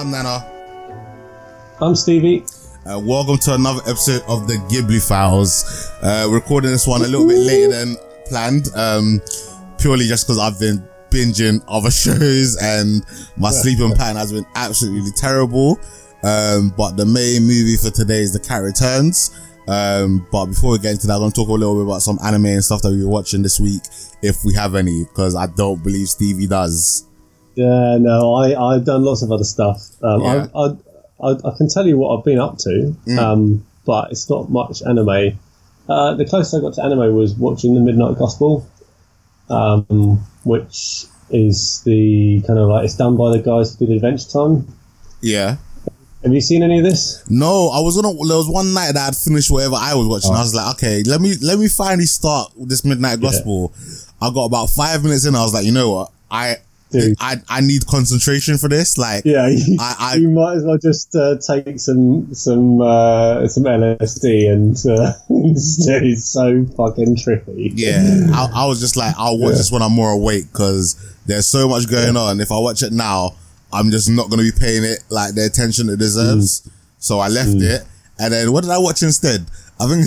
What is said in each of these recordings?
I'm Nana. I'm Stevie. Uh, welcome to another episode of the Ghibli Files. Uh, recording this one a little bit later than planned, um, purely just because I've been binging other shows and my sleeping pattern has been absolutely terrible. Um, but the main movie for today is The Cat Returns. Um, but before we get into that, I'm going to talk a little bit about some anime and stuff that we were watching this week, if we have any, because I don't believe Stevie does. Yeah, no, I I've done lots of other stuff. Um, Yeah. I, I, I I can tell you what I've been up to, Mm. um, but it's not much anime. Uh, the closest I got to anime was watching the Midnight Gospel, um, which is the kind of like it's done by the guys who did Adventure Time. Yeah. Have you seen any of this? No, I was gonna. There was one night that I'd finished whatever I was watching. I was like, okay, let me let me finally start this midnight gospel. I got about five minutes in. I was like, you know what, I Dude. I I need concentration for this. Like, Yeah, you, I- I- you might as well just uh, take some some uh, some LSD and uh, it's so fucking trippy. yeah, I, I was just like, I'll watch Yeah. this when I'm more awake because there's so much going on. If I watch it now, I'm just not gonna be paying it like the attention it deserves. Mm. So I left it, and then what did I watch instead? I think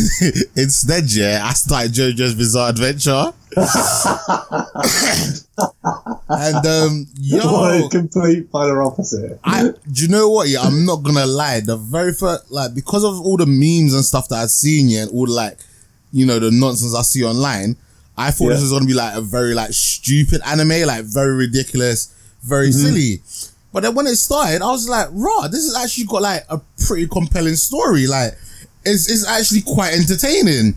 instead, yeah, I started JoJo's Bizarre Adventure. and um, What yo, a complete polar opposite. I do you know what? Yeah, I'm not gonna lie. The very first, like, because of all the memes and stuff that I've seen, yeah, and all like, you know, the nonsense I see online, I thought this was gonna be like a very like stupid anime, like very ridiculous, very Mm-hmm. silly. But then when it started, I was like, "Raw, this has actually got like a pretty compelling story. Like, it's it's actually quite entertaining."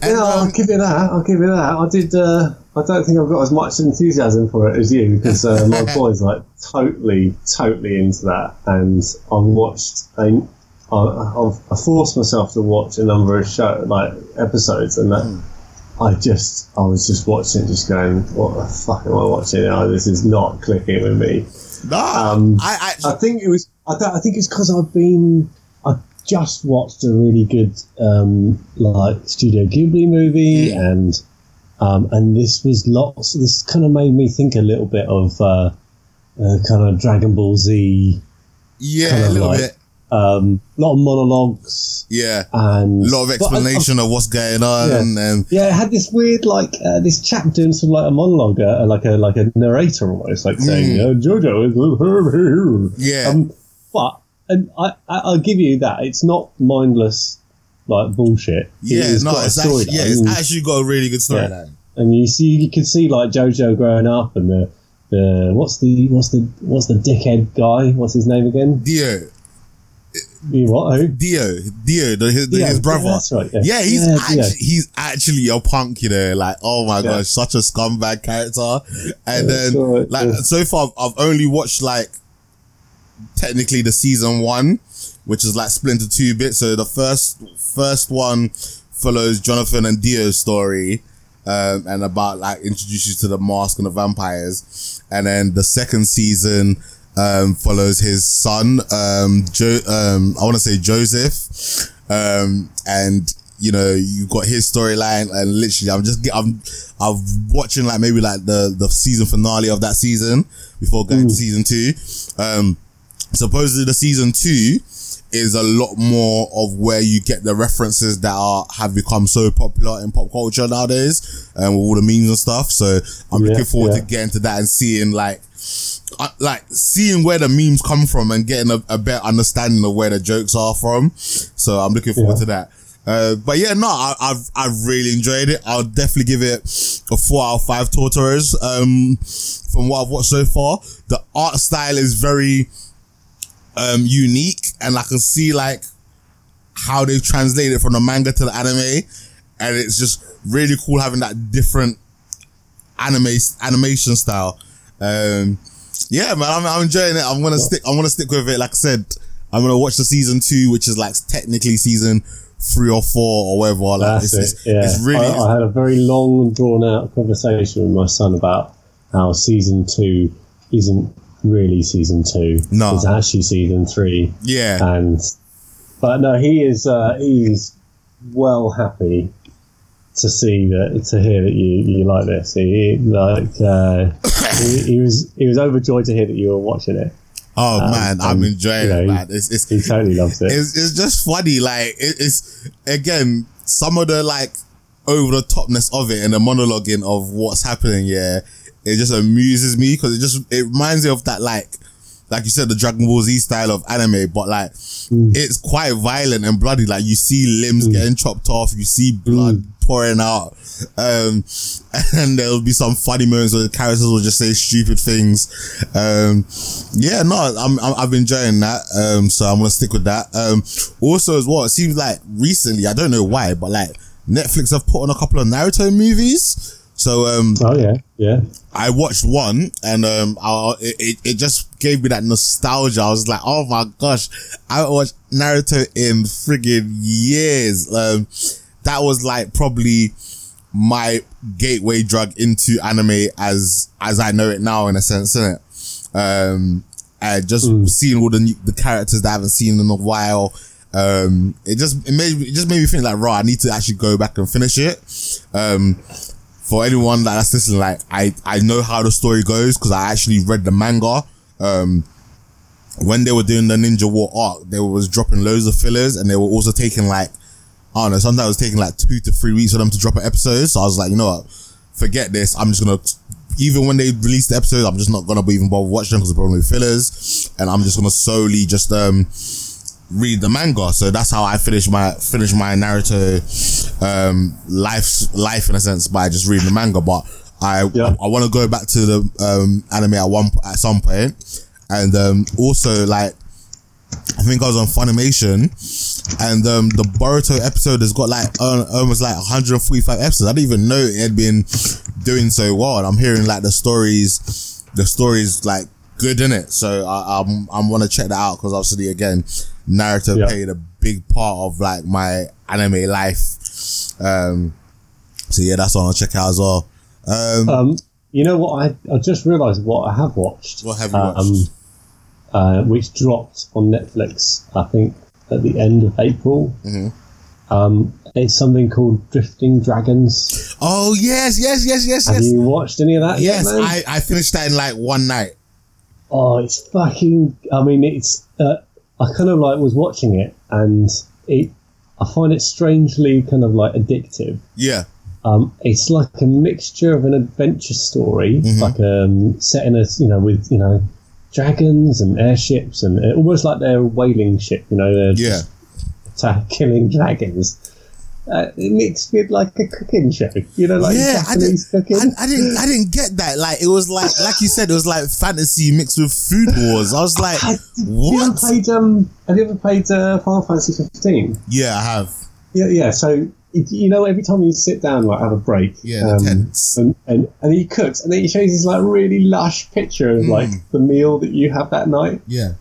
And, yeah, I'll um, give you that. I'll give you that. I did. Uh, I don't think I've got as much enthusiasm for it as you because uh, my boy's like totally, totally into that, and I've watched. A, I, I've I forced myself to watch a number of show like episodes, and that I just I was just watching, it, just going, "What the fuck am I watching? Oh, this is not clicking with me." nah, Um, I actually I think it was. I, th- I think it's because I've been. Just watched a really good um, like Studio Ghibli movie, and um, and this was lots. This kind of made me think a little bit of uh, uh, kind of Dragon Ball Z. yeah, kind a little like- bit, Um, a lot of monologues yeah, and a lot of but I- I- explanation of what's going on, Yeah. and yeah, it had this weird like uh, this chap doing some like a monologue, uh, like a like a narrator almost, like saying uh, JoJo is yeah, Um, but and I, I, I'll give you that it's not mindless like bullshit. Yeah, It's no, got it's actually, yeah, it's actually got a really good storyline. and you see you can see like JoJo growing up and the the what's the what's the what's the dickhead guy? What's his name again? Dio, You what? Who? Dio, Dio, the, his, Dio, his brother. yeah, that's right, yeah. Yeah, he's Yeah, actually he's actually a punk, you know. Like, oh my Yeah. gosh, such a scumbag character. And Yeah, then, like, yeah. so far, I've only watched like technically the season one, which is like split into two bits. So the first first one follows Jonathan and Dio's story. Um, and about like introduces you to the mask and the vampires, and then the second season um, follows his son, um, jo- um, I want to say Joseph, um, and you know you got his storyline, and literally I'm just I'm I'm watching like maybe like the the season finale of that season before going to season two. Um, supposedly the season two is a lot more of where you get the references that are have become so popular in pop culture nowadays, and with all the memes and stuff. So I'm Yeah, looking forward yeah. to getting to that and seeing like. uh, Like seeing where the memes come from and getting a, a better understanding of where the jokes are from, so I'm looking forward Yeah. to that. Uh, but yeah, no, I, I've I've really enjoyed it. I'll definitely give it a four out of five Totoros. Um, from what I've watched so far, the art style is very um unique, and I can see like how they've translated from the manga to the anime, and it's just really cool having that different anime animation style. Um, yeah, man, I'm, I'm enjoying it. I'm gonna stick. I'm gonna stick with it. Like I said, I'm gonna watch the season two, which is like technically season three or four or whatever. Like, That's it's, it. it's, Yeah, it's really. I, I had a very long, drawn out conversation with my son about how season two isn't really season two. No. it's actually season three. yeah, And but no, he is uh, he's well happy to see that to hear that you, you like this. He, like uh, he, he was he was overjoyed to hear that you were watching it. Oh Um, man, I'm and, enjoying you know, it, man. It's it's He totally loves it. it's, it's just funny. Like it, it's again some of the like over the topness of it and the monologuing of what's happening. Yeah, it just amuses me because it just it reminds me of that like like you said the Dragon Ball Z style of anime, but like it's quite violent and bloody. Like you see limbs getting chopped off, you see blood pouring out, um, and there'll be some funny moments where the characters will just say stupid things. Um, yeah, no, I'm, I'm I've been enjoying that. Um, so I'm gonna stick with that. Um, also as well, it seems like recently I don't know why, but like Netflix have put on a couple of Naruto movies. So um, Oh yeah, yeah. I watched one and um I, it, it- it just gave me that nostalgia. I was like, oh my gosh, I haven't watched Naruto in friggin' years. Um, that was like probably my gateway drug into anime as as I know it now in a sense, innit? Um, and just seeing all the new, the characters that I haven't seen in a while. Um, it just it made it just made me think like, right, I need to actually go back and finish it. Um, for anyone that- that's listening, like I, I know how the story goes because I actually read the manga. Um, when they were doing the Ninja War arc, they was dropping loads of fillers and they were also taking like, I don't know, sometimes it was taking like two to three weeks for them to drop an episode. So I was like, you know what, forget this. I'm just gonna, even when they release the episode, I'm just not gonna even bother watching them because the problem fillers, and I'm just gonna solely just um read the manga. So that's how I finished my finish my Naruto um life life in a sense by just reading the manga. But I Yeah. I, want to go back to the um anime at one at some point, and um also like I think I was on Funimation, and um the Boruto episode has got like uh, almost like 145 episodes. I didn't even know it had been doing so well, and I'm hearing like the stories, the stories like good in it. So I, I'm I'm gonna check that out because obviously again, Naruto Yeah. played a big part of like my anime life. Um, so yeah, that's what I'll check out as well. Um, Um, you know what? I I just realised what I have watched. What have you um, watched? uh, which dropped on Netflix, I think, at the end of April. Mhm. Um, it's something called Drifting Dragons. oh yes, yes, yes, yes, Have yes. you watched any of that? yet, Yes, man? I, I finished that in like one night. Oh, it's fucking. I mean, it's. Uh, I kind of like was watching it, and it. I find it strangely kind of like addictive. Yeah. Um, it's like a mixture of an adventure story, Mhm. like um, set in a you know with you know dragons and airships and uh, almost like they're a whaling ship. You know, they're Yeah. attack, killing dragons. Uh, it mixed with like a cooking show. You know, like yeah, I Japanese didn't, cooking. I, I didn't, I didn't get that. Like, it was like, like you said, it was like fantasy mixed with food wars. I was like, Have you ever played? Um, have you ever played uh, Final Fantasy fifteen? Yeah, I have. Yeah, yeah. So you know, every time you sit down, like have a break, Yeah, tents. and, and and he cooks, and then he shows this like really lush picture of like Mm. the meal that you have that night, Yeah.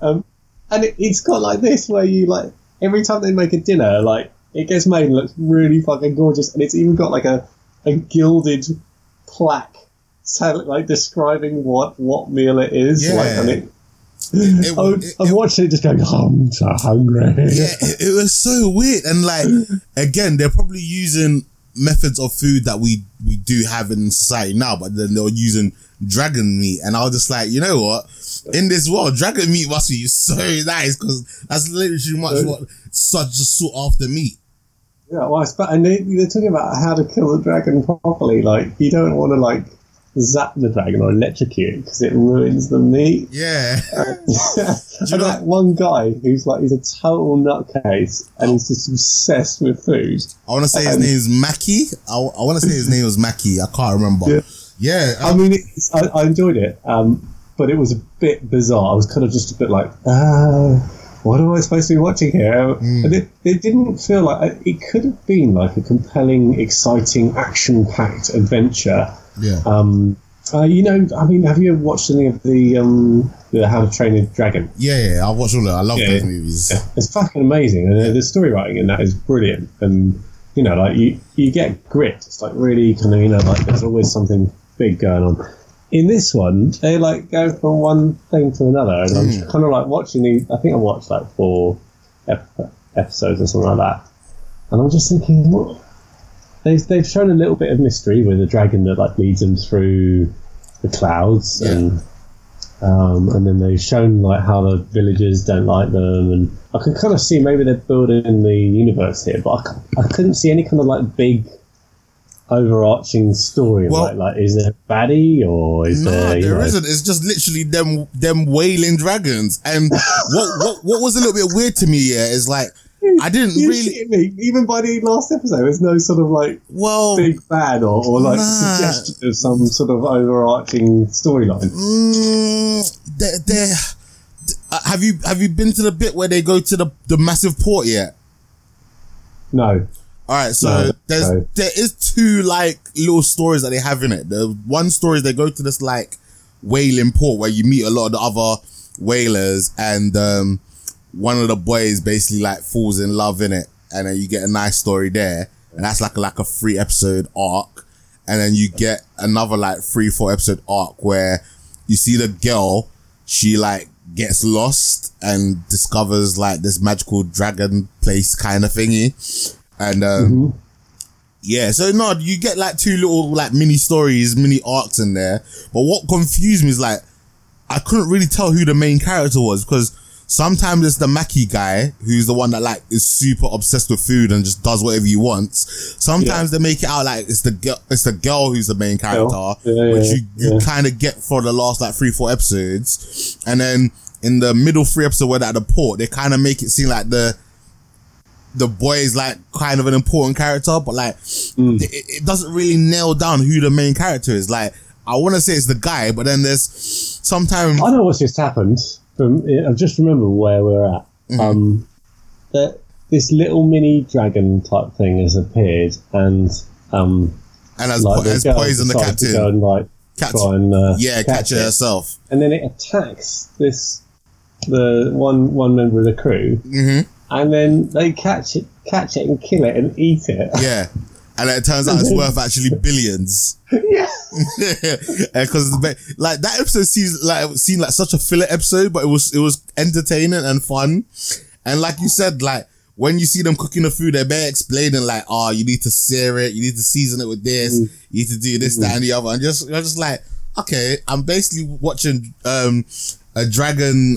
um, and it, it's got like this where you like every time they make a dinner, like it gets made and looks really fucking gorgeous, and it's even got like a a gilded plaque. tell- Like describing what what meal it is, Yeah. like, and it, It, I, it, I'm watching it just going, oh, I'm so hungry. yeah, it, it was so weird. And like, again, they're probably using methods of food that we, we do have in society now, but then they're using dragon meat. And I was just like, you know what? In this world, dragon meat must be so nice because that's literally much what such a sought after meat. Yeah, well, I and they, they're talking about how to kill the dragon properly. Like, you don't want to like zap the dragon or electrocute it because it ruins the meat. Yeah. and that one guy who's like he's a total nutcase and he's just obsessed with food. I want to say his Um, name is Mackie. I, I want to say his name was Mackie. I can't remember. Yeah. Yeah. I mean, it's, I, I enjoyed it, um, but it was a bit bizarre. I was kind of just a bit like, ah, what am I supposed to be watching here? And it, it didn't feel like it could have been like a compelling, exciting, action-packed adventure. yeah. Um, uh, you know, I mean, have you ever watched any of the um, the How to Train a Dragon? yeah, yeah. I watched all of it. I love Yeah. those movies. It's fucking amazing, and the, the story writing in that is brilliant. And you know, like you, you get grit. It's like really kind of you know, like there's always something big going on. In this one, they like go from one thing to another, and I'm kind of like watching these. I think I watched like four ep- episodes or something like that, and I'm just thinking, what? They've, they've shown a little bit of mystery with a dragon that like leads them through the clouds Yeah. and Um, and then they've shown like how the villagers don't like them, and I can kind of see maybe they're building the universe here, but I, c- I couldn't see any kind of like big overarching story. Well- like, like is there a baddie or is No, there? there not It's just literally them them wailing dragons. And what what what was a little bit weird to me, yeah, is like I didn't You really? Even by the last episode, there's no sort of like well big bad or, or like Nah. suggestion of some sort of overarching storyline. mm, they they uh, have you have you been to the bit where they go to the the massive port yet? No. All right, so No, there's no. there is two like little stories that they have in it. The one story is they go to this like whaling port where you meet a lot of the other whalers, and um, one of the boys basically like falls in love in it, and then you get a nice story there, and that's like like a three episode arc, and then you get another like three four episode arc where you see the girl, she like gets lost and discovers like this magical dragon place kind of thingy. And um, yeah, so no, you get like two little like mini stories, mini arcs in there. But what confused me is like I couldn't really tell who the main character was because sometimes it's the Mackie guy who's the one that like is super obsessed with food and just does whatever he wants. Sometimes they make it out like it's the girl, it's the girl who's the main character. Yeah, which you, you yeah. kind of get for the last like three four episodes, and then in the middle three episode where they're at the port, they kind of make it seem like the the boy is like kind of an important character, but like Mm. it, it doesn't really nail down who the main character is. Like I want to say it's the guy, but then there's sometimes I know what's just happened. From I just remember where we're at. Mm-hmm. Um, that this little mini dragon type thing has appeared, and um, and as, like po- as poison the captain, and like Catch- try and uh, yeah, catch, her it. herself. and then it attacks this the one one member of the crew, hmm and then they catch it, catch it, and kill it and eat it. Yeah, and it turns out it's worth actually billions. yeah. because like that episode seems like it seemed like such a filler episode, but it was it was entertaining and fun. And like you said, like when you see them cooking the food, they're bare explaining like, oh, you need to sear it, you need to season it with this, Mm. you need to do this, that, and the other. And just you're just like, okay, I'm basically watching um a dragon.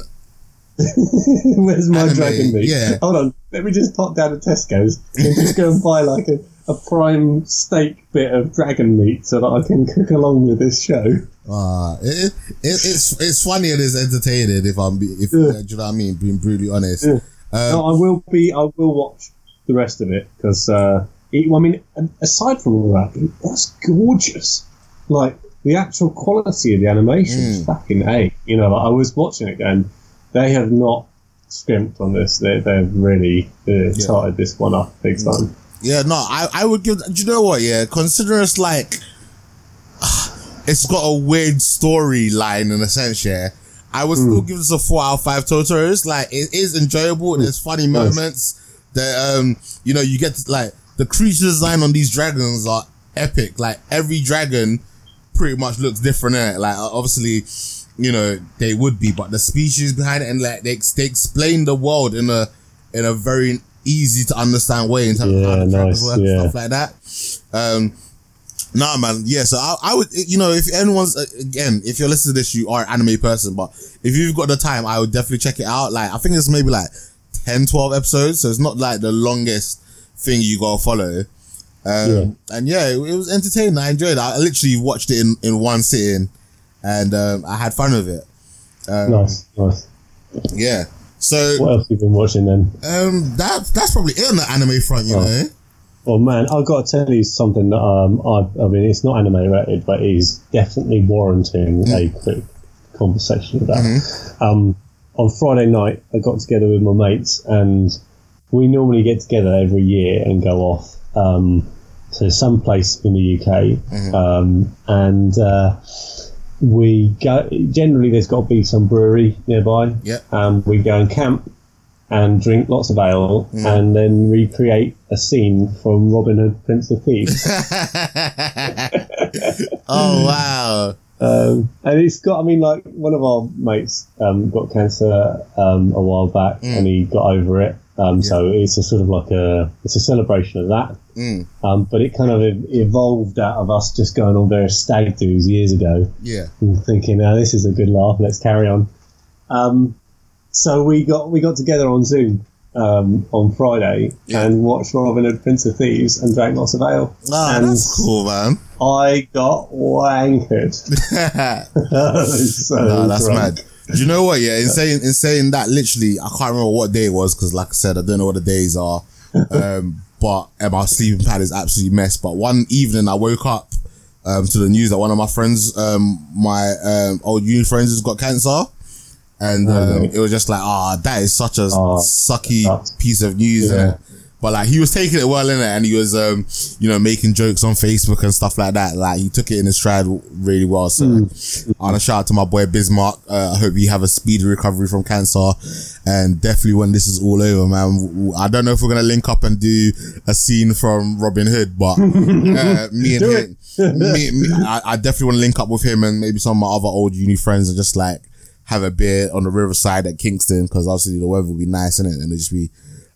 Where's my Anime, dragon meat? yeah. Hold on. Let me just pop down to Tesco's and just go and buy like a, a prime steak bit of dragon meat so that I can cook along with this show. Uh, it, it, it's it's funny and it's entertaining. If I'm, if Yeah. uh, do you know what I mean? Being brutally honest. Yeah. Um, no, I will be. I will watch the rest of it because, uh, I mean, aside from all that, that's gorgeous. Like the actual quality of the animation Mm. is fucking a. You know, like, I was watching it and they have not skimped on this. They they've really uh, started this one up big time. Yeah, no, I, I would give. Do you know what? Yeah, consider it's like it's got a weird storyline in a sense. Yeah, I would still give this a four out of five total. It's like it is enjoyable. There's funny Nice. moments. That um, you know, you get to, like the creature design on these dragons are epic. Like every dragon pretty much looks different. Like obviously, you know, they would be, but the species behind it and like they they explain the world in a in a very easy to understand way in terms of how the nice, work and stuff like that. Um, nah, man. Yeah, so I, I would, you know, if anyone's uh, again, if you're listening to this, you are an anime person, but if you've got the time, I would definitely check it out. Like, I think it's maybe like 10, 12 episodes, so it's not like the longest thing you gotta follow. Um, and yeah, it, it was entertaining. I enjoyed it. I literally watched it in, in one sitting and, um, I had fun with it. Um, Nice, nice. Yeah. So, What else have you been watching then? um, that, that's probably it on the anime front, you Oh. know? Well, man, I've got to tell you something that um, I, I mean, it's not anime related, but it is definitely warranting a quick conversation about. Um, on Friday night, I got together with my mates, and we normally get together every year and go off um, to some place in the UK, um, and uh, we go. Generally, there's got to be some brewery nearby. Yeah. Um, we go and camp and drink lots of ale and then recreate a scene from Robin Hood, Prince of Thieves. oh, wow. um, and it's got, I mean, like one of our mates um, got cancer um, a while back and he got over it. Um, So it's a sort of like a it's a celebration of that. Mm. Um, but it kind of evolved out of us just going on various stag do's years ago Yeah. and thinking, "Now this is a good laugh. Let's carry on." Um, so we got we got together on Zoom um, on Friday Yeah. and watched Robin Hood, Prince of Thieves, and drank lots of ale. Ah, and that's cool, man. I got wankered. so Nah, that's drunk. mad. Do you know what? Yeah, in saying in saying that, literally, I can't remember what day it was because, like I said, I don't know what the days are. Um, but and my sleeping pad is absolutely messed. But one evening, I woke up um, to the news that one of my friends, um, my um, old uni friends, has got cancer. And um, it was just like, ah, that is such a Oh, sucky piece of news. Yeah. innit? But like, he was taking it well in it, and he was, um, you know, making jokes on Facebook and stuff like that. Like, he took it in his stride really well. So, Hmm. on a shout out to my boy Bismarck. Uh, I hope you have a speedy recovery from cancer, and definitely when this is all over, man. I don't know if we're gonna link up and do a scene from Robin Hood, but uh, me and him, me, me, I, I definitely want to link up with him and maybe some of my other old uni friends and just like have a beer on the riverside at Kingston because obviously the weather will be nice in it and it'll just be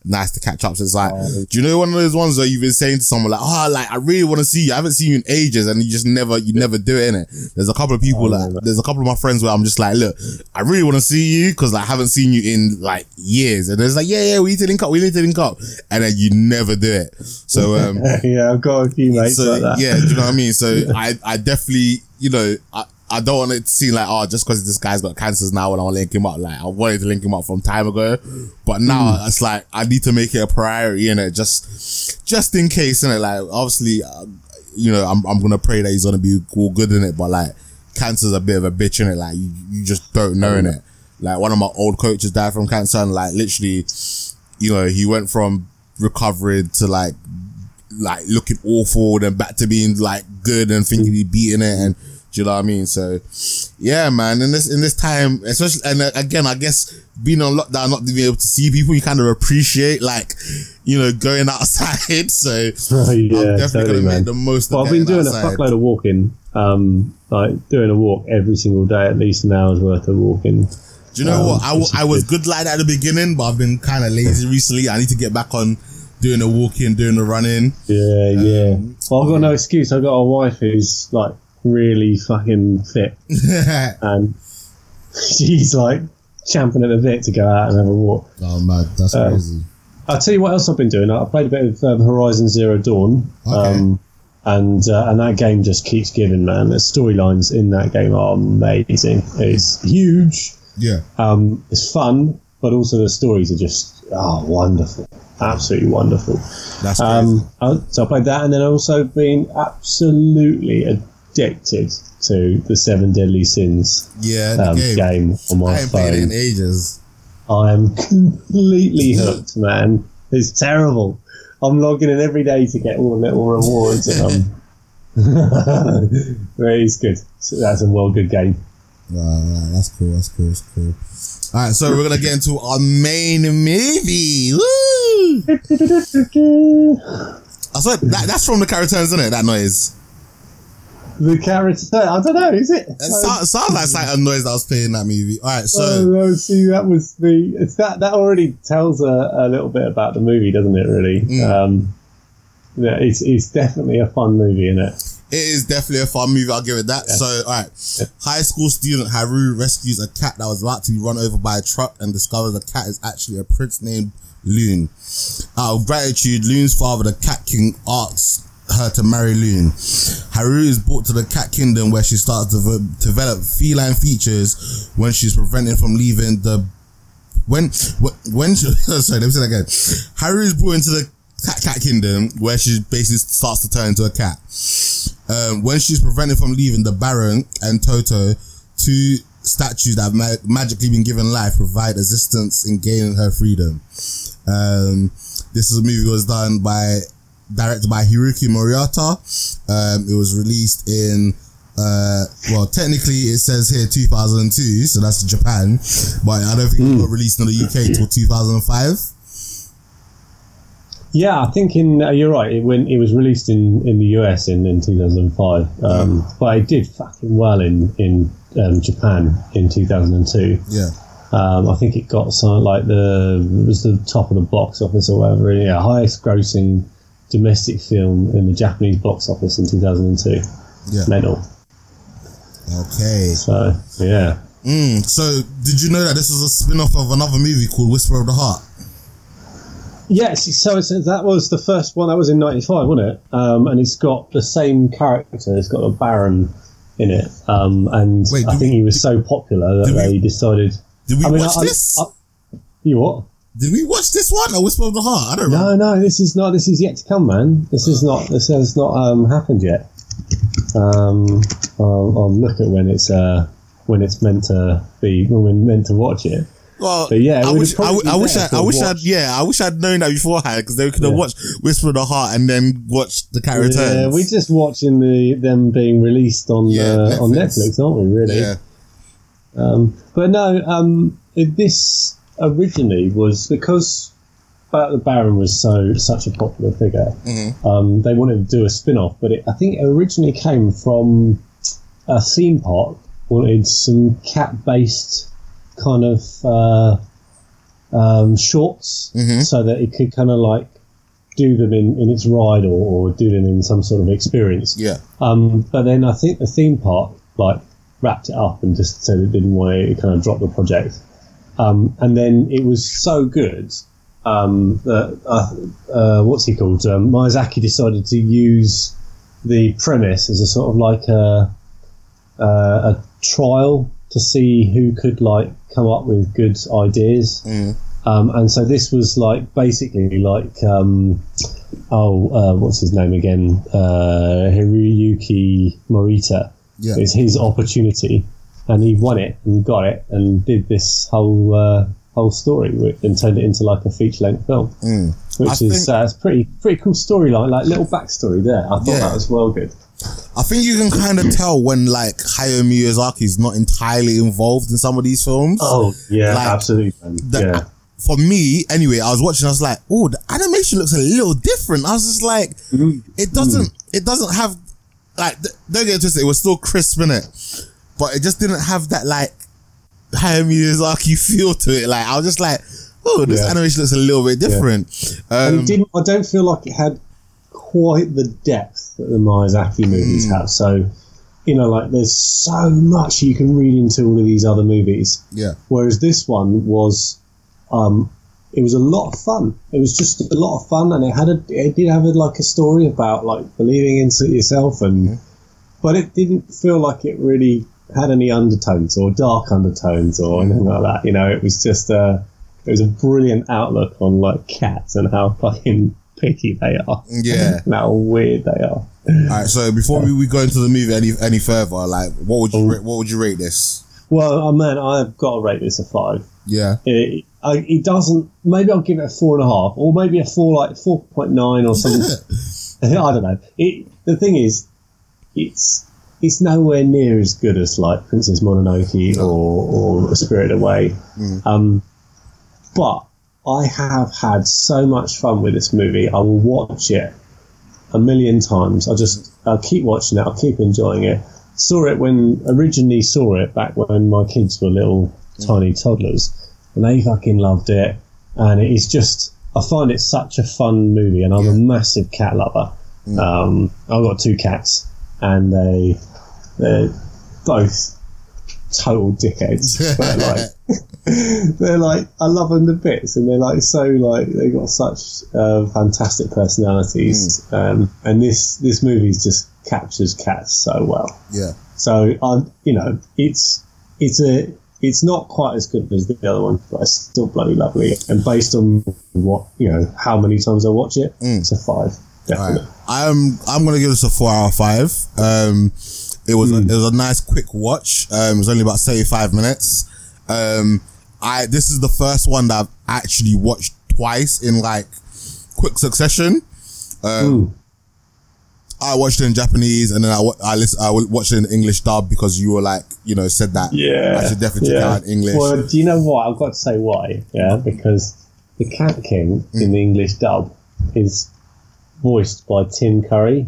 nice to catch up. So it's like, Oh. do you know one of those ones where you've been saying to someone like, oh, like I really want to see you. I haven't seen you in ages, and you just never, you never do it in it. There's a couple of people Oh, like, yeah. there's a couple of my friends where I'm just like, look, I really want to see you because like, I haven't seen you in like years, and it's like, yeah, yeah, we need to link up, we need to link up, and then you never do it. So um, yeah, I've got a few mates so like that. yeah, do you know what I mean? So I, I definitely, you know, I, I don't want it to seem like, oh, just because this guy's got cancers now and I want to link him up. Like I wanted to link him up from time ago, but now Hmm. it's like I need to make it a priority in it, just, just in case. In it, like obviously, uh, you know, I'm, I'm gonna pray that he's gonna be all good in it, but like cancer's a bit of a bitch in it. Like you, you just don't know in it. Like one of my old coaches died from cancer, and like literally, you know, he went from recovering to like like looking awful, and back to being like good and thinking he'd beating it, and do you know what I mean? So, yeah, man. In this in this time, especially and uh, again, I guess being on lockdown, not being able to see people, you kind of appreciate like you know going outside. So Oh, yeah, I'm definitely totally, gonna man. make the most. Well, of I've been doing outside. a fuckload of walking. Um, like doing a walk every single day, at least an hour's worth of walking. Do you know Um, what? I, w- I was good. like that at the beginning, but I've been kind of lazy recently. I need to get back on doing the walking, doing the running. Yeah, yeah. Um, Well, I've got no excuse. I've got a wife who's like really fucking fit, and she's like champing at the bit to go out and have a walk. oh man, that's Um, crazy. I'll tell you what else I've been doing. I played a bit of um, Horizon Zero Dawn, Okay. um, and uh, and that game just keeps giving, man. The storylines in that game are amazing. It's huge. Yeah, Um, it's fun, but also the stories are just oh wonderful, absolutely wonderful. that's. Um, I- so I played that, and then I've also been absolutely addicted to the Seven Deadly Sins yeah, um, game. game. on my I played it in phone. ages. I am completely hooked, man. It's terrible. I'm logging in every day to get all the little rewards, and I'm. it's good. So that's a well good game. Right, right, that's cool. That's cool. That's cool. All right, so we're gonna get into our main movie. Woo! I that, that's from the characters, isn't it? That noise. The character, I don't know, is it? It sounds, like, like a noise that was playing in that movie. All right, so Oh, no, see, that was the. It's that that already tells a, a little bit about the movie, doesn't it? Really, Mm. um, yeah, it's it's definitely a fun movie, isn't it? it is definitely a fun movie. I'll give it that. So, all right, high school student Haru rescues a cat that was about to be run over by a truck and discovers the cat is actually a prince named Lune. Out of gratitude, Lune's father, the Cat King, asks her to marry Lune. Haru is brought to the cat kingdom where she starts to ve- develop feline features when she's prevented from leaving the when when, sorry let me say that again. Haru is brought into the cat, cat kingdom where she basically starts to turn into a cat. Um, when she's prevented from leaving the Baron and Toto two statues that have ma- magically been given life provide assistance in gaining her freedom. Um, this is a movie was done by directed by Hiroyuki Morita. Um, it was released in uh, well, technically it says here 2002, so that's Japan, but I don't think it got released in the UK till 2005. Yeah, I think in uh, you're right. It when it was released in, in the US in, in 2005, um, but it did fucking well in in um, Japan in 2002. Yeah, Um, I think it got something like the it was the top of the box office or whatever. Yeah, highest grossing domestic film in the Japanese box office in 2002. Yeah. Medal. Okay. So yeah. Mm, so, did you know that this was a spin off of another movie called Whisper of the Heart? Yes, so it's, that was the first one. That was in '95, wasn't it? Um, and it's got the same character. It's got a Baron in it, um, and Wait, I think we- he was so popular that did we- they decided. Did we I mean, watch I- this? I- you what? Did we watch this one? A Whisper of the Heart? I don't know. No, no, this is not. This is yet to come, man. This is not. This has not um, happened yet. Um, I'll, I'll look at when it's uh, when it's meant to be when we're meant to watch it. Well, But yeah, I wish, I, I wish, I, I wish, I'd, yeah, I wish I'd known that beforehand because they could have Yeah. watched Whisper of the Heart and then watched the Cat Yeah, we're just watching the them being released on Yeah, uh, on Netflix. Netflix, aren't we? Really? yeah, Um, but no, um, this originally was because the Baron was so such a popular figure. Mhm. Um, they wanted to do a spin off, but it, I think it originally came from a theme park wanted some cat based kind of uh, um, shorts Mhm. so that it could kind of like do them in, in its ride or, or do them in some sort of experience. yeah, Um, but then I think the theme park like wrapped it up and just said it didn't want to it kind of drop the project. Um, and then it was so good um, that uh, uh, what's he called? Um, Miyazaki decided to use the premise as a sort of like a, uh, a trial to see who could like come up with good ideas. Mm. Um, and so this was like basically like um, oh uh, what's his name again uh, Hiroyuki Morita yeah. it's his opportunity and he won it and got it and did this whole uh, whole story wi- and turned it into like a feature length film Mm. which I is think- uh, pretty pretty cool storyline like little backstory there I thought Yeah. that was well good I think you can kind of tell when like Hayao Miyazaki is not entirely involved in some of these films. oh yeah Like, absolutely the- yeah For me, anyway, I was watching. I was like, "Oh, the animation looks a little different." I was just like, Mm. "It doesn't. It doesn't have like. th- Don't get it twisted. It was still crisp in it, but it just didn't have that like Hayao Miyazaki feel to it. Like I was just like, "Oh, this Yeah. animation looks a little bit different." and Um, it didn't I don't feel like it had quite the depth that the Miyazaki movies Mm. have so you know like there's so much you can read into all of these other movies yeah, Whereas this one was, um, it was a lot of fun. It was just a lot of fun, and it had a, it did have a, like a story about like believing into yourself, and but it didn't feel like it really had any undertones or dark undertones or anything like that. You know, it was just a, it was a brilliant outlook on like cats and how fucking picky they are, yeah. and how weird they are. All right. So before we, we go into the movie any any further, like, what would you Oh. rate, what would you rate this? Well, oh man, I've got to rate this a five. Yeah. it, I, it doesn't. Maybe I'll give it a four and a half, or maybe a four, like four point nine or something. I don't know. It, the thing is, it's it's nowhere near as good as like Princess Mononoke or or Spirit Away. Um, but I have had so much fun with this movie. I will watch it a million times. I just I'll keep watching it. I'll keep enjoying it. Saw it when originally saw it back when my kids were little tiny toddlers, and they fucking loved it. And it is just I find it such a fun movie, and I'm a massive cat lover. Um, I've got two cats, and they they're both total dickheads. but like they're like I love them to bits, and they're like so like they've got such uh, fantastic personalities. Um, and this this movie just captures cats so well. Yeah. So I'm you know it's it's a it's not quite as good as the other one, but it's still bloody lovely. And based on what you know, how many times I watch it, it's a five, definitely. right. I'm I'm gonna give this a four out of five. Um, it was a, it was a nice quick watch. Um, it was only about thirty five minutes. Um, I this is the first one that I've actually watched twice in like quick succession. Um, Mm. I watched it in Japanese and then I wa- I listen, I watched it in English dub because you were like you know said that Yeah, I should definitely check out in English. Well, do you know what? I've got to say why. Yeah, because the Cat King Mm. in the English dub is voiced by Tim Curry.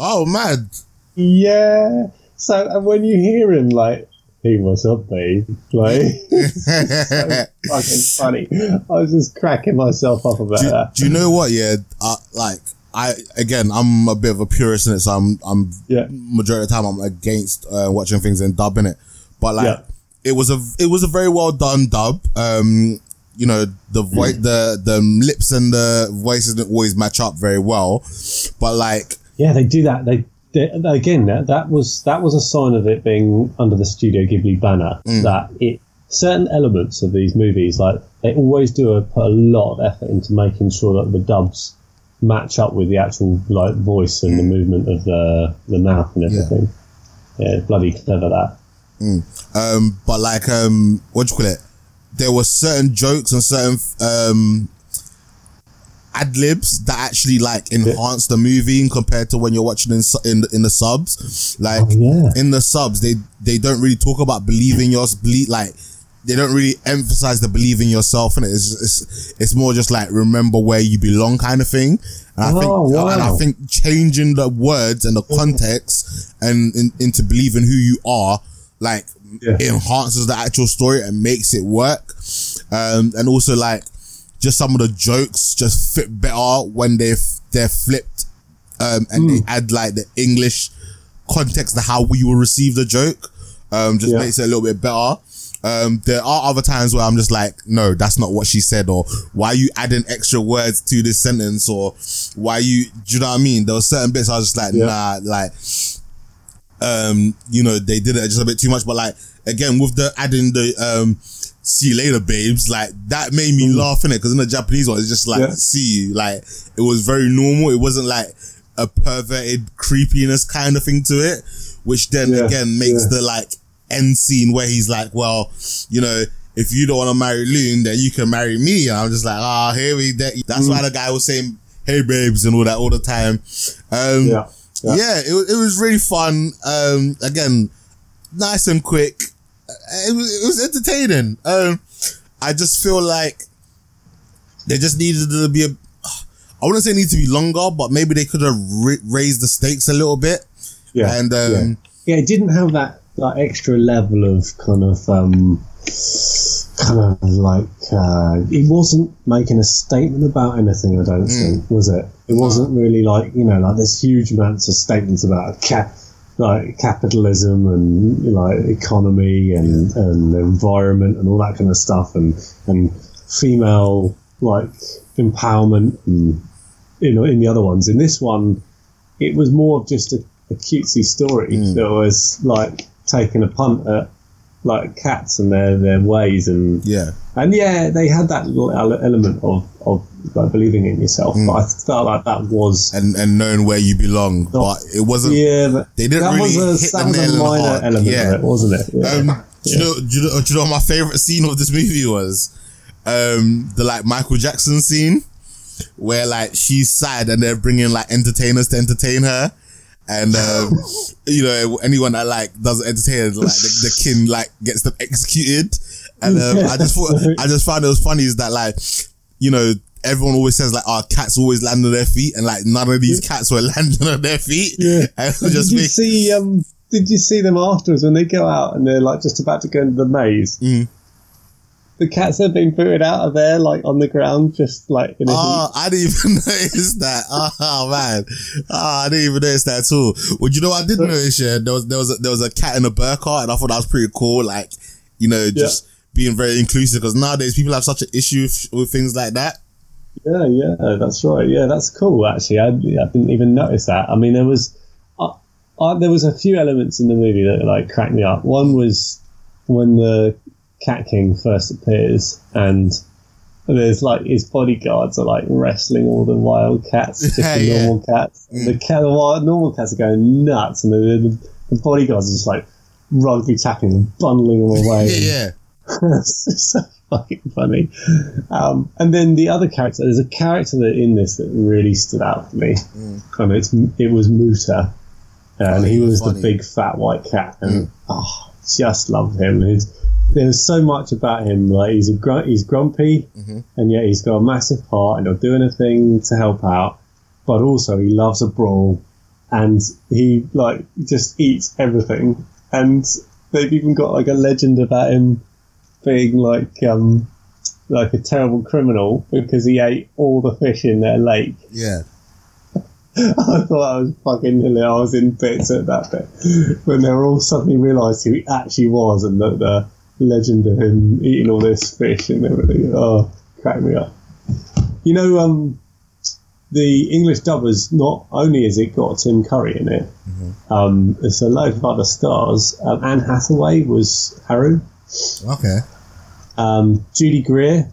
oh mad! Yeah. So and when you hear him, like he was up, babe. Like, so fucking funny. I was just cracking myself up about do, that. do you know what? Yeah, uh, like I again, I'm a bit of a purist in it, so I'm I'm Yeah. majority of the time I'm against uh, watching things in dubbing it. But like, Yeah. it was a it was a very well done dub. Um, you know, the voice, the the lips and the voices didn't always match up very well, but like, Yeah, they do that. They again that that was that was a sign of it being under the Studio Ghibli banner Mm. that it certain elements of these movies like they always do a, put a lot of effort into making sure that the dubs match up with the actual like voice and the movement of the the mouth and Mm. Yeah. everything. Yeah, bloody clever that. um, but like, um, what do you call it? There were certain jokes and certain um ad libs that actually like enhance the movie compared to when you're watching in in, in the subs. Like Oh, yeah. in the subs, they they don't really talk about believing yours believe like they don't really emphasize the believe in yourself and it's, it's it's more just like remember where you belong kind of thing and I think Oh, wow. and I think changing the words and the context and in, into believing who you are like Yeah. enhances the actual story and makes it work um and also like just some of the jokes just fit better when they they're flipped um and they add like the english context to how we will receive the joke um just Yeah. makes it a little bit better um, there are other times where I'm just like, no, that's not what she said, or why are you adding extra words to this sentence, or why you, do you know what I mean? There were certain bits I was just like, Yeah. nah, like, um, you know, they did it just a bit too much, but like, again, with the adding the, um, see you later, babes, like, that made me laugh in it, because in the Japanese one, it's just like, Mm. Yeah. see you, like, it was very normal, it wasn't like a perverted creepiness kind of thing to it, which then Yeah, again makes yeah. the like end scene where he's like, well, you know, if you don't want to marry Lune, then you can marry me. And I'm just like, ah, here we, that, that's why the guy was saying, hey, babes, and all that all the time. Um, Yeah. Yeah, Yeah. it, it was really fun. Um, again, nice and quick. Uh, It was, it was entertaining. Um, I just feel like they just needed to be a, I wouldn't say it needed to be longer, but maybe they could have ra- raised the stakes a little bit. Yeah. And, um, yeah. yeah, it didn't have that like extra level of kind of um kind of like uh it wasn't making a statement about anything i don't think was it? It wasn't really like you know like there's huge amounts of statements about cap like capitalism and like economy and and environment and all that kind of stuff and and female like empowerment and you know in the other ones. In this one it was more of just a, a cutesy story that was like taking a punt at like cats and their, their ways and yeah. and yeah they had that little element of, of like believing in yourself but I felt like that was and and knowing where you belong, but it wasn't. yeah They didn't that really was a, that was a minor element Yeah. of it wasn't it yeah. Um, do, you know, do, you know, do you know what my favorite scene of this movie was? Um, the like Michael Jackson scene where like she's sad and they're bringing like entertainers to entertain her. And, um, you know, anyone that like doesn't entertain, like the, the kin like gets them executed. And, um, I just thought, I just found it was funny is that like, you know, everyone always says like, our cats always land on their feet and like none of these cats were landing on their feet. Yeah. And it did just you make, see um did you see them afterwards when they go out and they're like just about to go into the maze Mm. The cats have been booted out of there like on the ground just like in a Oh, I didn't even notice that. Oh man, oh, I didn't even notice that at all. Well, you know, I did notice. Yeah, there was there was a, there was a cat in a burqa, and I thought that was pretty cool. Like, you know, just being very inclusive because nowadays people have such an issue with, with things like that. Yeah, yeah, that's right. Yeah, that's cool. Actually, I, I didn't even notice that. I mean, there was, uh, uh, there was a few elements in the movie that like cracked me up. One was when the Cat King first appears, and there's like his bodyguards are like wrestling all the wild cats, just Yeah, the yeah. normal cats. And The cat, the wild, normal cats are going nuts, and the, the, the bodyguards are just like rugby tackling and bundling them away. Yeah, yeah. it's so fucking funny. Um, and then the other character, there's a character that in this that really stood out for me. And it's it was Muta, and Oh, he he was was the big fat white cat, and oh, just loved him. His, there's so much about him. Like he's a gr- he's grumpy, and yet he's got a massive heart, and he'll do anything to help out. But also he loves a brawl, and he like just eats everything. And they've even got like a legend about him being like um like a terrible criminal because he ate all the fish in their lake. Yeah. I thought I was fucking hilarious. I was in bits at that bit when they were all suddenly realised who he actually was and that the legend of him eating all this fish and everything. Oh, crack me up. You know, um, the English dubbers not only has it got Tim Curry in it, um, there's a load of other stars. Um, Anne Hathaway was Haru. Okay. Um, Judy Greer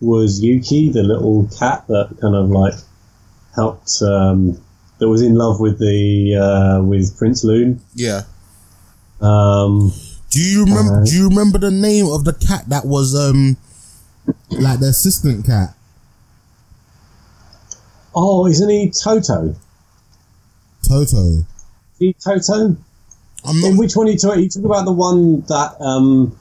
was Yuki, the little cat that kind of like helped. Um, that was in love with the uh, with Prince Lune. Yeah. Um, Do you remember? Uh, do you remember the name of the cat that was um like the assistant cat? oh, isn't he Toto? Toto. He Toto? I'm In which one are you talking? You talk about the one that um,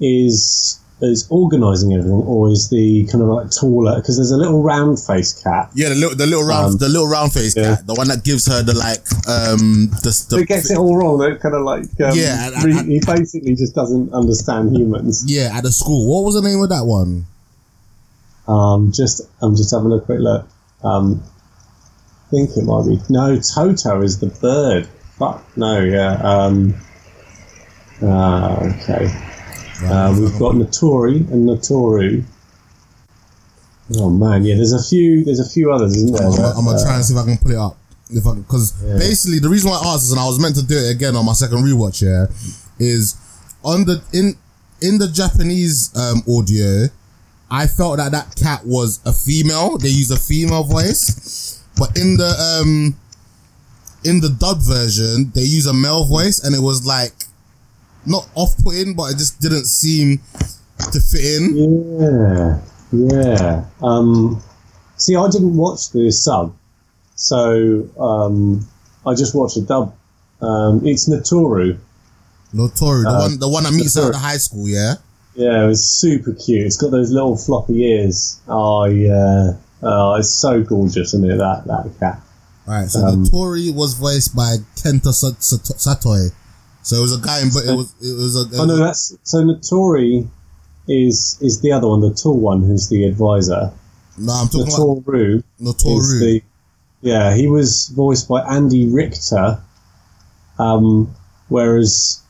is is organising everything, or is the kind of like taller? Because there's a little round faced cat Yeah, the little, the little round, Um, the little round face yeah. cat, the one that gives her the like, um, the, the that gets it all wrong. That kind of like um, Yeah, and- re- and- he basically just doesn't understand humans. yeah, at the school. What was the name of that one? Um, just I'm just having a quick look. Um, I think it might be no. Toto is the bird. Fuck no. Yeah. Um, uh, okay. Uh, we've got Natori and Natoru. Oh man, yeah. There's a few. There's a few others, isn't there? I'm, that, I'm gonna try and see if I can pull it up. If I because Yeah. basically the reason why I asked this, and I was meant to do it again on my second rewatch, yeah, is on the in in the Japanese um, audio, I felt that that cat was a female. They use a female voice, but in the um in the dub version, they use a male voice, and it was like not off putting, but it just didn't seem to fit in. Yeah, yeah. Um, see, I didn't watch the sub, so um, I just watched the dub. Um, it's Natoru. Natori, the Uh, one the one that meets her at the high school, yeah. Yeah, it was super cute. It's got those little floppy ears. Oh yeah, oh, it's so gorgeous, isn't it? That that cat. Alright, so Um, Tory was voiced by Kenta Sa- Sa- Satoe. So it was a guy, in, but it was it was a. It Oh no, that's so Natori is is the other one, the tall one, who's the advisor. no, I'm talking about Natoru is Natoru. the yeah. He was voiced by Andy Richter, um, whereas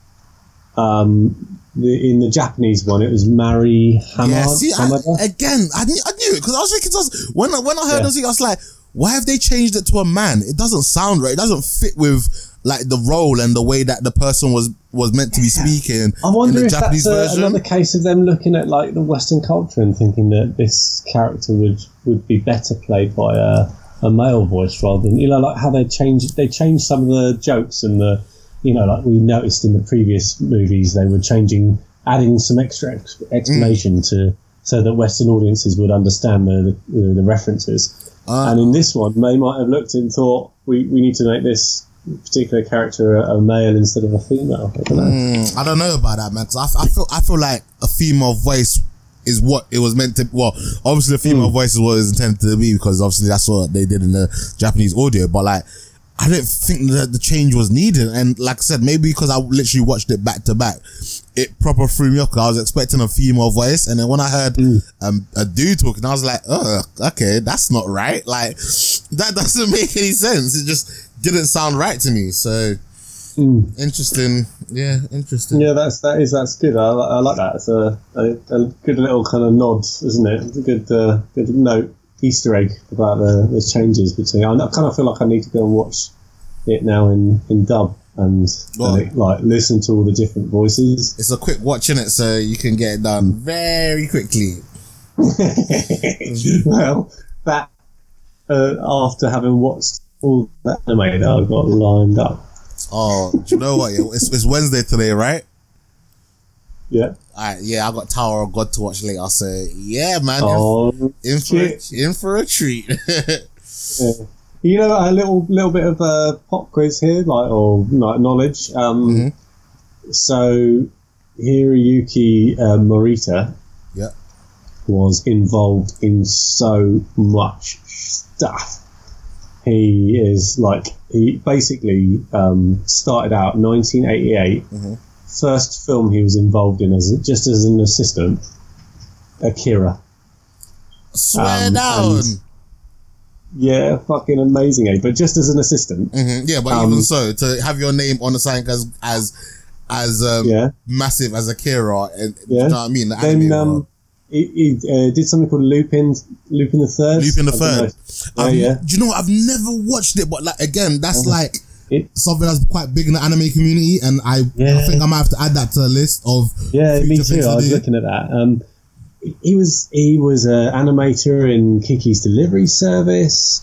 um, the, in the Japanese one it was Mari Hamada. Yeah, see, I, again, I knew, I knew it because I was thinking, us- when I- when I heard Yeah. this, I was like, why have they changed it to a man? It doesn't sound right. It doesn't fit with like the role and the way that the person was was meant to be speaking I wonder in the if Japanese that's a, version. another case of them looking at like the Western culture and thinking that this character would would be better played by a, a male voice rather than you know like how they changed they changed some of the jokes and the you know like we noticed in the previous movies they were changing adding some extra ex- explanation to so that Western audiences would understand the the, the references. Ah. and in this one, they might have looked and thought we, we need to make this particular character a, a male instead of a female. I don't know. Mm, I don't know about that, man. Because I, I feel I feel like a female voice is what it was meant to. Well, obviously, a female Hmm. voice is what it was intended to be because obviously that's what they did in the Japanese audio. But like, I didn't think that the change was needed. And like I said, maybe because I literally watched it back to back, it proper threw me off. I was expecting a female voice, and then when I heard Hmm. um, a dude talking, I was like, oh, okay, that's not right. Like, that doesn't make any sense. It just didn't sound right to me. So interesting. Yeah, interesting. Yeah, that's that is that's good. I, I like that. It's a, a, a good little kind of nod, isn't it? It's a good uh, good note Easter egg about the, the changes between. I, kind of feel like I need to go and watch it now in, in dub and, Well- and it, like listen to all the different voices. It's a quick watching it, so you can get it done very quickly. well, that uh, after having watched all the anime that I've got lined up. Oh, do you know what? It's, it's Wednesday today, right? Yeah. Alright, yeah, I got Tower of God to watch later. So yeah, man, Oh, in, for a, in for a treat. Yeah. You know, a little little bit of a pop quiz here, like or like knowledge. Um, So, Hiroyuki uh, Morita yeah. was involved in so much stuff. He is like he basically um, started out 1988, first film he was involved in as just as an assistant, Akira. Swear Um, down. and- Yeah, fucking amazing, eh? But just as an assistant. Mhm, Yeah, but Um, even so, to have your name on the sign as as as um, Yeah. massive as Akira, and you know what I mean? The Then anime um, world. He, he uh, did something called Lupin, Lupin the Third. Lupin the Third. know. Yeah, yeah. Do you know what? I've never watched it, but like again, that's Oh. like It- something that's quite big in the anime community, and I, I think I might have to add that to the list of Yeah, me too. I was do. looking at that. Um, he was he was an animator in Kiki's Delivery Service.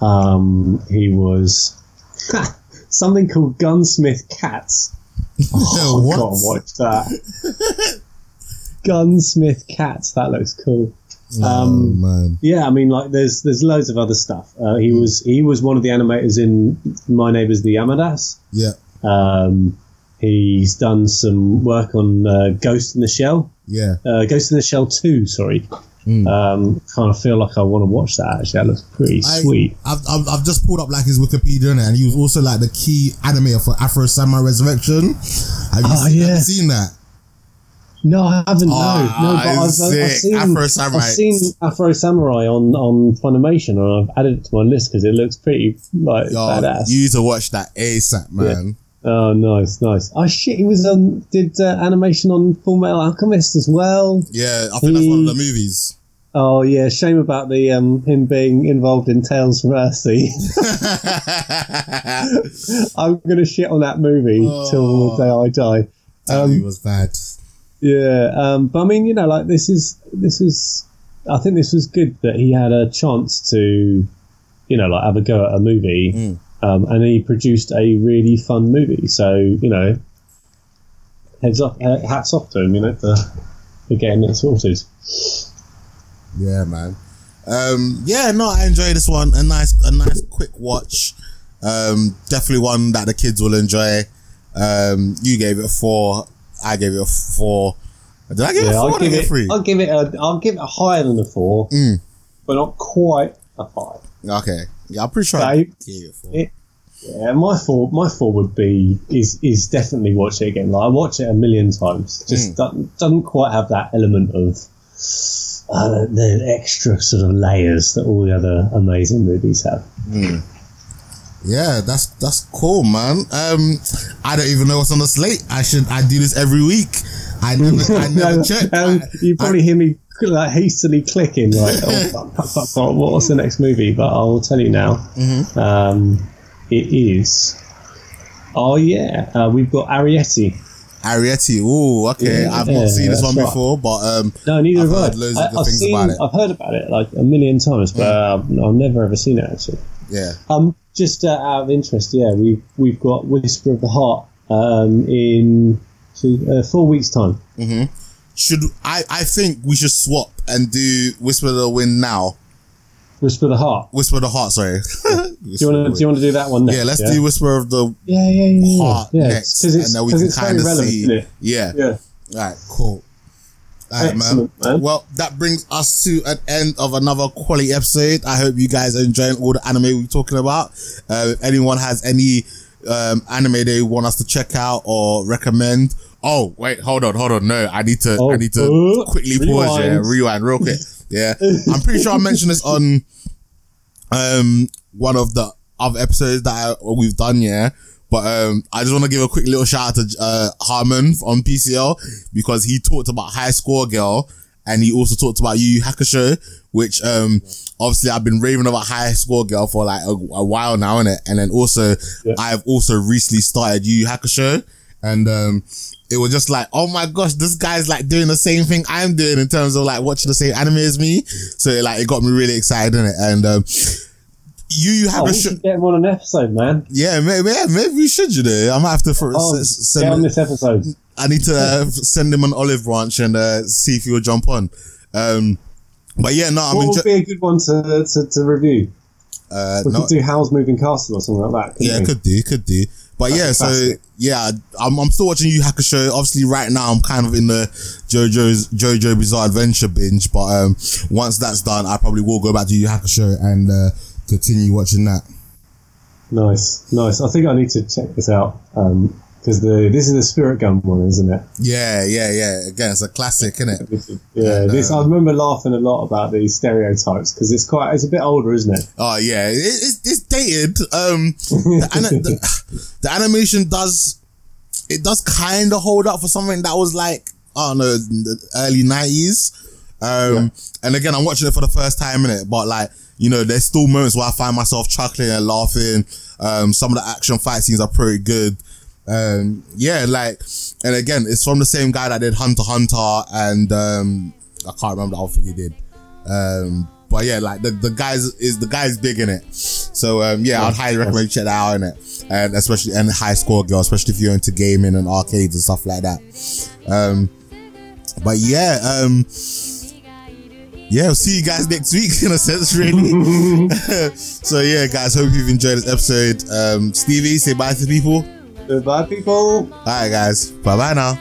Um, he was something called Gunsmith Cats. Oh, What? God, watch that. Gunsmith Cats. That looks cool. oh Um, man, Yeah, I mean, like there's there's loads of other stuff. Uh, he was he was one of the animators in My Neighbors the Yamadas. yeah, Um, he's done some work on uh, Ghost in the Shell. yeah. Uh, Ghost in the Shell 2, sorry. Mm. Um, kind of feel like I want to watch that actually. That looks pretty I- sweet. I've, I've, I've just pulled up like his Wikipedia and he was also like the key animator for Afro Samurai Resurrection. Have you, Oh, seen, yeah. you seen that? No, I haven't. Oh, no, no, but I've, I've, seen Afro Samurai. I've seen Afro Samurai on on Funimation, and I've added it to my list because it looks pretty like Yo, badass. you to watch that ASAP, man. oh, nice, nice. Oh shit, he was on did uh, animation on Full Metal Alchemist as well. Yeah, I think that's one of the movies. Oh yeah, shame about the um him being involved in Tales from Earthsea. I'm gonna shit on that movie till the day I die. that Um, movie was bad. Yeah, um, but I mean, you know, like this is this is. I think this was good that he had a chance to, you know, like have a go at a movie, Mm. um, and he produced a really fun movie. So you know, heads off, uh, hats off to him, you know, for, for getting it sorted. Yeah, man. Um, yeah, no, I enjoy this one. A nice, a nice quick watch. Um, definitely one that the kids will enjoy. Um, you gave it a four. I gave it a four. Did I give it a four? I'll or did I give it. a three? I'll give it a. I'll give it a higher than a four, Mm. but not quite a five. Okay. Yeah, I'm pretty sure So, I gave it a four. it- Yeah, my four, my four would be is is definitely watch it again. Like I watch it a million times. Just Mm. doesn't, doesn't quite have that element of uh, the extra sort of layers that all the other amazing movies have. Yeah, that's that's cool, man. Um, I don't even know what's on the slate. I should I do this every week. I never I never check. um, I- you probably hear me like hastily clicking like, oh fuck, fuck, fuck, what's the next movie? But I will tell you now. Mm-hmm. Um, it is. Oh yeah, uh, we've got Arrietty. Arrietty. Ooh, okay. Yeah, I've not seen this one right. before, but um, No, neither I've have I. heard loads of I, good I've things seen, about it. I've heard about it like a million times, but uh, I've never ever seen it actually. yeah. Um, just uh, out of interest, yeah, we've we've got Whisper of the Heart um, in two, uh, four weeks' time. Should I? I think we should swap and do Whisper of the Wind now. Whisper of the Heart. Whisper of the Heart. Sorry. Do you want to do you want to do that one next? Yeah, let's do Whisper of the Yeah, yeah, yeah, yeah. Heart yeah, next, it's and then we can kind of see. Yeah. Yeah. All right. Cool. All right, man. Man. Well, that brings us to an end of another quality episode. I hope you guys are enjoying all the anime we're talking about. Uh, if anyone has any um, anime they want us to check out or recommend. Oh, wait, hold on, hold on. No, I need to, Oh, I need to uh, quickly pause here, rewind. rewind real quick. Yeah. I'm pretty sure I mentioned this on, um, one of the other episodes that I, we've done, yeah. But um, I just want to give a quick little shout out to uh, Harmon on PCL because he talked about High Score Girl and he also talked about Yu Yu Hakusho, which um, obviously I've been raving about High Score Girl for like a, a while now, innit? And then also Yeah. I've also recently started Yu Yu Hakusho and um, it was just like, oh my gosh, this guy's like doing the same thing I'm doing in terms of like watching the same anime as me. So like it got me really excited in it. And um, Yu Yu Oh, we Hakusho. should get him on an episode, man. Yeah, maybe, yeah, maybe we should, you know. I might have to for, Oh, s- get on this episode. I need to uh, send him an olive branch and uh, see if he'll jump on. Um, but yeah, no, I'm what would be a good one to, to, to review? Uh, We no, could do Howl's Moving Castle or something like that. yeah, we? could do, could do. But yeah, so yeah, I'm, I'm still watching Yu Yu Hakusho. Obviously, right now I'm kind of in the JoJo's JoJo Bizarre Adventure binge. But um, once that's done, I probably will go back to Yu Yu Hakusho and uh, continue watching that. Nice, nice. I think I need to check this out. Um, because the this is the spirit gun one, isn't it? Yeah, yeah, yeah. Again, it's a classic, isn't it? Yeah, And, this I um, remember laughing a lot about these stereotypes because it's quite it's a bit older, isn't it? Oh yeah, it, it's, it's dated. Um, the, ana- the, the animation does it does kind of hold up for something that was like I don't know the early nineties. Um, and again, I'm watching it for the first time in it, but like you know, there's still moments where I find myself chuckling and laughing. Um, some of the action fight scenes are pretty good. Um, yeah, like, and again, it's from the same guy that did Hunter Hunter, and um, I can't remember the other thing he did. Um, but yeah, like the, the guys is the guy's big in it. So um, yeah, I'd highly recommend you check that out in it, and especially and high score girl, especially if you're into gaming and arcades and stuff like that. Um, but yeah, um, yeah, we'll see you guys next week in a sense, really. so yeah, guys, hope you've enjoyed this episode. Um, Stevie, say bye to people. Goodbye, people. All right, guys, bye bye now.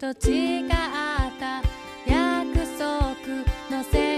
と違った約束のせい